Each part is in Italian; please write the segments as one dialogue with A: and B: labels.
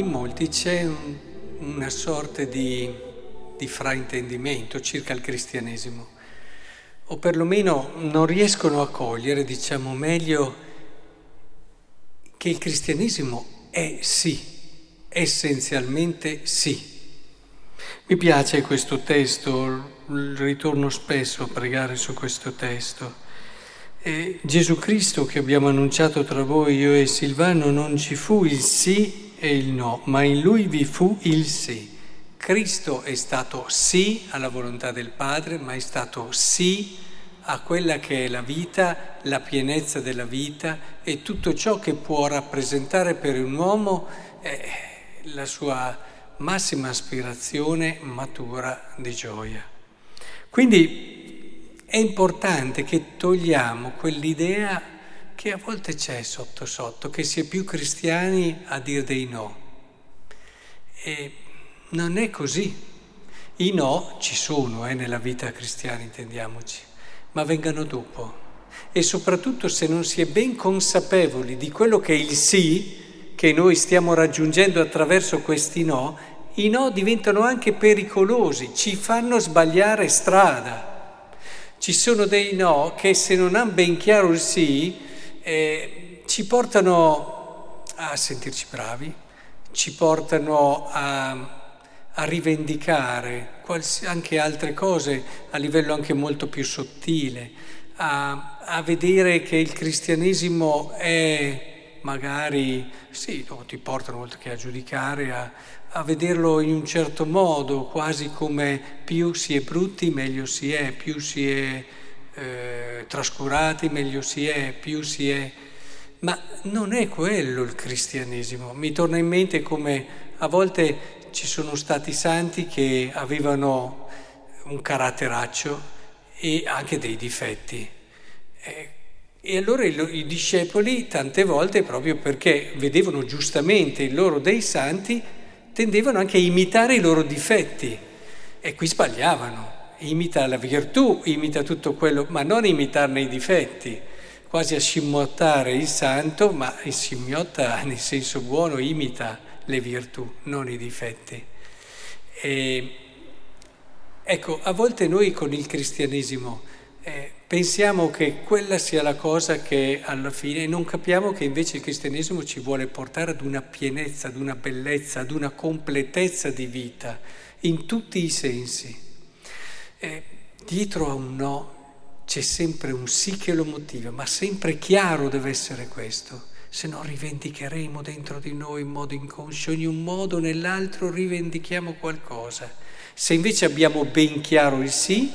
A: in molti c'è un, una sorta di, di fraintendimento circa il cristianesimo, o perlomeno non riescono a cogliere, diciamo meglio, che il cristianesimo è sì, essenzialmente sì. Mi piace questo testo, ritorno spesso a pregare su questo testo. E Gesù Cristo che abbiamo annunciato tra voi, io e Silvano, non ci fu il sì e il no, ma in lui vi fu il sì. Cristo è stato sì alla volontà del Padre, ma è stato sì a quella che è la vita, la pienezza della vita e tutto ciò che può rappresentare per un uomo eh, la sua massima aspirazione matura di gioia. Quindi è importante che togliamo quell'idea che a volte c'è sotto sotto, che si è più cristiani a dire dei no. E non è così. I no ci sono eh, nella vita cristiana, intendiamoci, ma vengano dopo. E soprattutto se non si è ben consapevoli di quello che è il sì che noi stiamo raggiungendo attraverso questi no, i no diventano anche pericolosi, ci fanno sbagliare strada. Ci sono dei no che se non hanno ben chiaro il sì, eh, ci portano a sentirci bravi, ci portano a, a rivendicare anche altre cose a livello anche molto più sottile, a, a vedere che il cristianesimo è magari, sì, ti portano oltre che a giudicare, a, a vederlo in un certo modo, quasi come più si è brutti meglio si è, più si è eh, trascurati meglio si è, più si è... Ma non è quello il cristianesimo. Mi torna in mente come a volte ci sono stati santi che avevano un caratteraccio e anche dei difetti. Eh, e allora i, discepoli tante volte, proprio perché vedevano giustamente il loro dei santi, tendevano anche a imitare i loro difetti e qui sbagliavano. Imita la virtù, imita tutto quello, ma non imitarne i difetti, quasi a scimmiottare il santo, ma scimmiotta nel senso buono imita le virtù, non i difetti. E, ecco, a volte noi con il cristianesimo eh, pensiamo che quella sia la cosa che alla fine non capiamo che invece il cristianesimo ci vuole portare ad una pienezza, ad una bellezza, ad una completezza di vita in tutti i sensi. Eh, dietro a un no c'è sempre un sì che lo motiva, ma sempre chiaro deve essere questo, se no rivendicheremo dentro di noi in modo inconscio, in un modo o nell'altro rivendichiamo qualcosa. Se invece abbiamo ben chiaro il sì,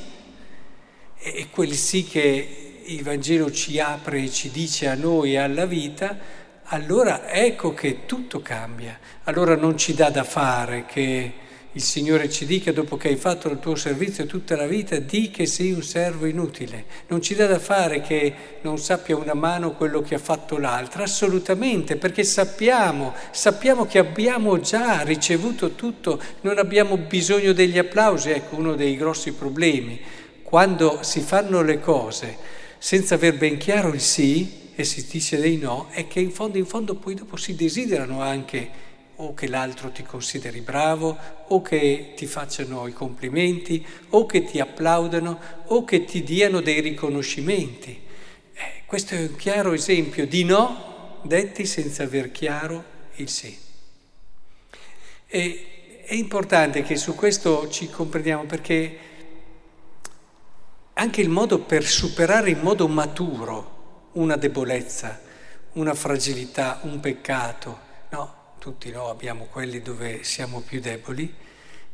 A: e quel sì che il Vangelo ci apre e ci dice a noi e alla vita, allora ecco che tutto cambia. Allora non ci dà da fare che il Signore ci dica dopo che hai fatto il tuo servizio tutta la vita, di che sei un servo inutile. Non ci dà da fare che non sappia una mano quello che ha fatto l'altra, assolutamente, perché sappiamo, sappiamo che abbiamo già ricevuto tutto, non abbiamo bisogno degli applausi, ecco uno dei grossi problemi quando si fanno le cose senza aver ben chiaro il sì e si dice dei no, è che in fondo, in fondo poi dopo si desiderano anche o che l'altro ti consideri bravo, o che ti facciano i complimenti, o che ti applaudano, o che ti diano dei riconoscimenti. Eh, questo è un chiaro esempio di no detti senza aver chiaro il sì. E è importante che su questo ci comprendiamo perché anche il modo per superare in modo maturo una debolezza, una fragilità, un peccato, no, tutti no, abbiamo quelli dove siamo più deboli,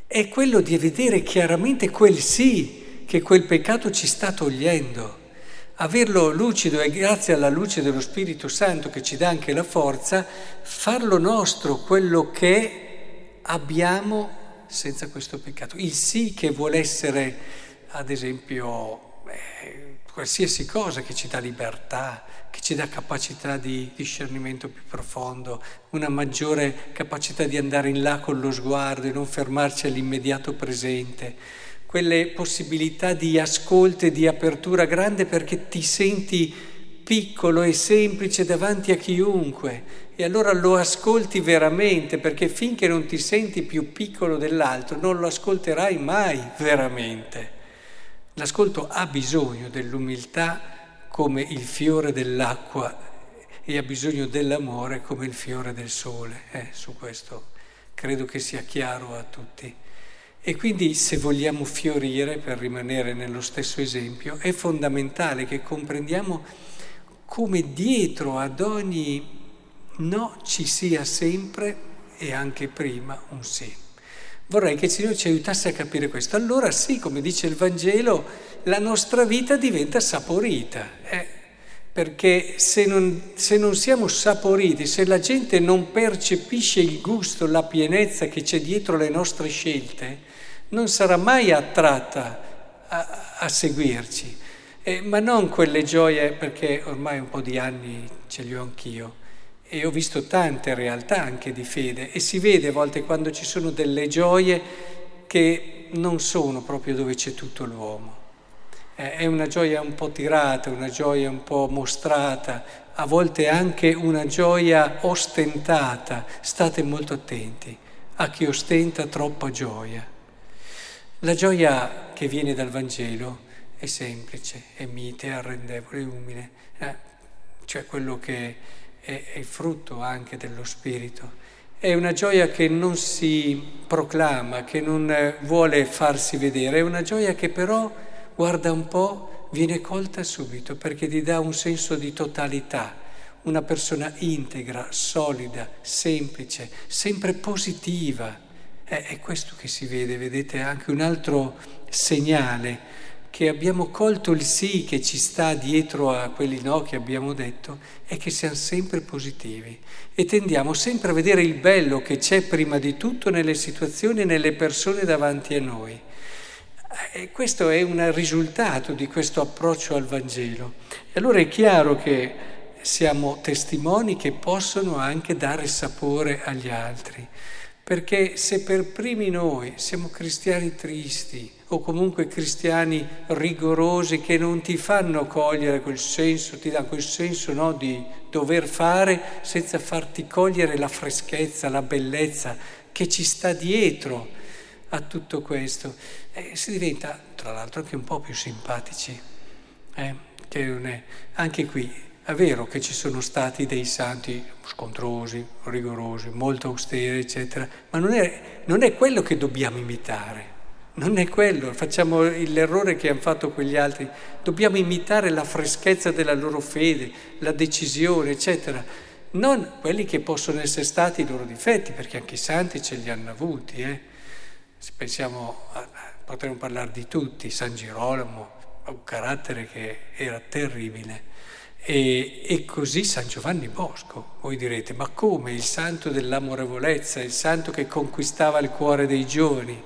A: è quello di vedere chiaramente quel sì che quel peccato ci sta togliendo. Averlo lucido e grazie alla luce dello Spirito Santo che ci dà anche la forza, farlo nostro quello che abbiamo senza questo peccato. Il sì che vuole essere ad esempio eh, qualsiasi cosa che ci dà libertà, che ci dà capacità di discernimento più profondo, una maggiore capacità di andare in là con lo sguardo e non fermarci all'immediato presente, quelle possibilità di ascolto e di apertura grande perché ti senti piccolo e semplice davanti a chiunque e allora lo ascolti veramente perché finché non ti senti più piccolo dell'altro non lo ascolterai mai veramente. L'ascolto ha bisogno dell'umiltà come il fiore dell'acqua e ha bisogno dell'amore come il fiore del sole. Eh, su questo credo che sia chiaro a tutti. E quindi se vogliamo fiorire, per rimanere nello stesso esempio, è fondamentale che comprendiamo come dietro ad ogni no ci sia sempre e anche prima un sì. Vorrei che il Signore ci aiutasse a capire questo. Allora sì, come dice il Vangelo, la nostra vita diventa saporita. Eh? Perché se non, se non siamo saporiti, se la gente non percepisce il gusto, la pienezza che c'è dietro le nostre scelte, non sarà mai attratta a, a seguirci, eh, ma non quelle gioie, perché ormai un po' di anni ce li ho anch'io e ho visto tante realtà anche di fede e si vede a volte quando ci sono delle gioie che non sono proprio dove c'è tutto l'uomo. È una gioia un po' tirata, una gioia un po' mostrata, a volte anche una gioia ostentata. State molto attenti a chi ostenta troppa gioia. La gioia che viene dal Vangelo è semplice, è mite, arrendevole, umile, eh? cioè quello che è, è frutto anche dello Spirito. È una gioia che non si proclama, che non eh, vuole farsi vedere, è una gioia che però, guarda un po', viene colta subito perché ti dà un senso di totalità, una persona integra, solida, semplice, sempre positiva. È, è questo che si vede, vedete, anche un altro segnale che abbiamo colto il sì che ci sta dietro a quelli no che abbiamo detto è che siamo sempre positivi e tendiamo sempre a vedere il bello che c'è prima di tutto nelle situazioni e nelle persone davanti a noi. E questo è un risultato di questo approccio al Vangelo. E allora è chiaro che siamo testimoni che possono anche dare sapore agli altri. Perché se per primi noi siamo cristiani tristi o comunque cristiani rigorosi che non ti fanno cogliere quel senso, ti danno quel senso no, di dover fare senza farti cogliere la freschezza, la bellezza che ci sta dietro a tutto questo, eh, si diventa tra l'altro anche un po' più simpatici. Eh? Che non è, anche qui è vero che ci sono stati dei santi scontrosi, rigorosi, molto austeri, eccetera, ma non è, non è quello che dobbiamo imitare. Non è quello, facciamo l'errore che hanno fatto quegli altri. Dobbiamo imitare la freschezza della loro fede, la decisione, eccetera. Non quelli che possono essere stati i loro difetti, perché anche i santi ce li hanno avuti. Eh. Se pensiamo, potremmo parlare di tutti, San Girolamo, ha un carattere che era terribile. E, e, così San Giovanni Bosco. Voi direte, ma come il santo dell'amorevolezza, il santo che conquistava il cuore dei giovani?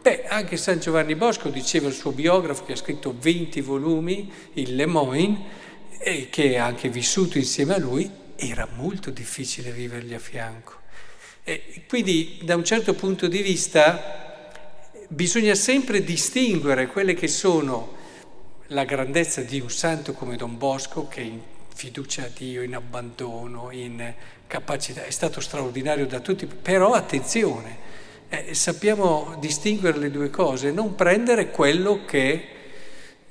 A: Beh, anche San Giovanni Bosco diceva il suo biografo che ha scritto 20 volumi, il Le Moyne, e che ha anche vissuto insieme a lui, era molto difficile vivergli a fianco. E quindi da un certo punto di vista bisogna sempre distinguere quelle che sono la grandezza di un santo come Don Bosco che in fiducia a Dio, in abbandono, in capacità, è stato straordinario da tutti, però attenzione, eh, sappiamo distinguere le due cose, non prendere quello che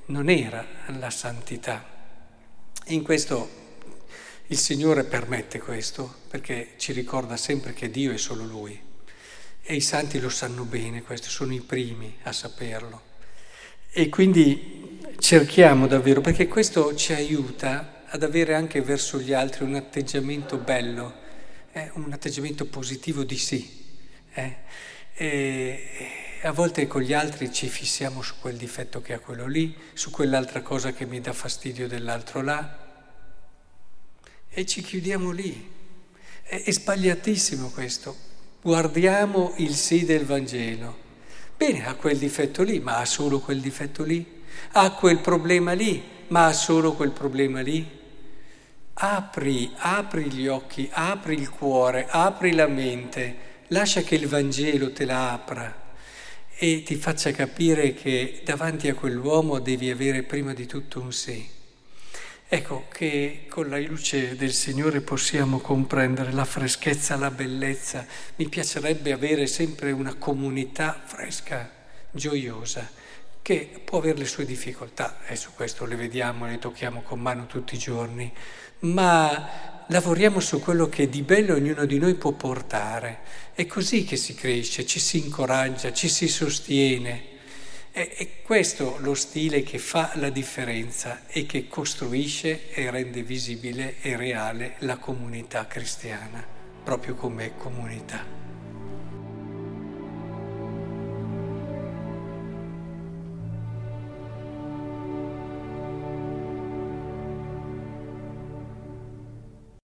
A: non era la santità. In questo il Signore permette questo perché ci ricorda sempre che Dio è solo Lui e i santi lo sanno bene, questo sono i primi a saperlo. E quindi cerchiamo davvero, perché questo ci aiuta ad avere anche verso gli altri un atteggiamento bello, eh, un atteggiamento positivo di sì. Eh. E, a volte con gli altri ci fissiamo su quel difetto che ha quello lì, su quell'altra cosa che mi dà fastidio dell'altro là, e ci chiudiamo lì. È, è sbagliatissimo questo. Guardiamo il sì del Vangelo. Bene, ha quel difetto lì, ma ha solo quel difetto lì? Ha quel problema lì, ma ha solo quel problema lì. Apri, apri gli occhi, apri il cuore, apri la mente, lascia che il Vangelo te la apra e ti faccia capire che davanti a quell'uomo devi avere prima di tutto un sì. Ecco che con la luce del Signore possiamo comprendere la freschezza, la bellezza. Mi piacerebbe avere sempre una comunità fresca, gioiosa, che può avere le sue difficoltà, e su questo le vediamo, le tocchiamo con mano tutti i giorni, ma lavoriamo su quello che di bello ognuno di noi può portare. È così che si cresce, ci si incoraggia, ci si sostiene. È, è questo lo stile che fa la differenza e che costruisce e rende visibile e reale la comunità cristiana, proprio come comunità.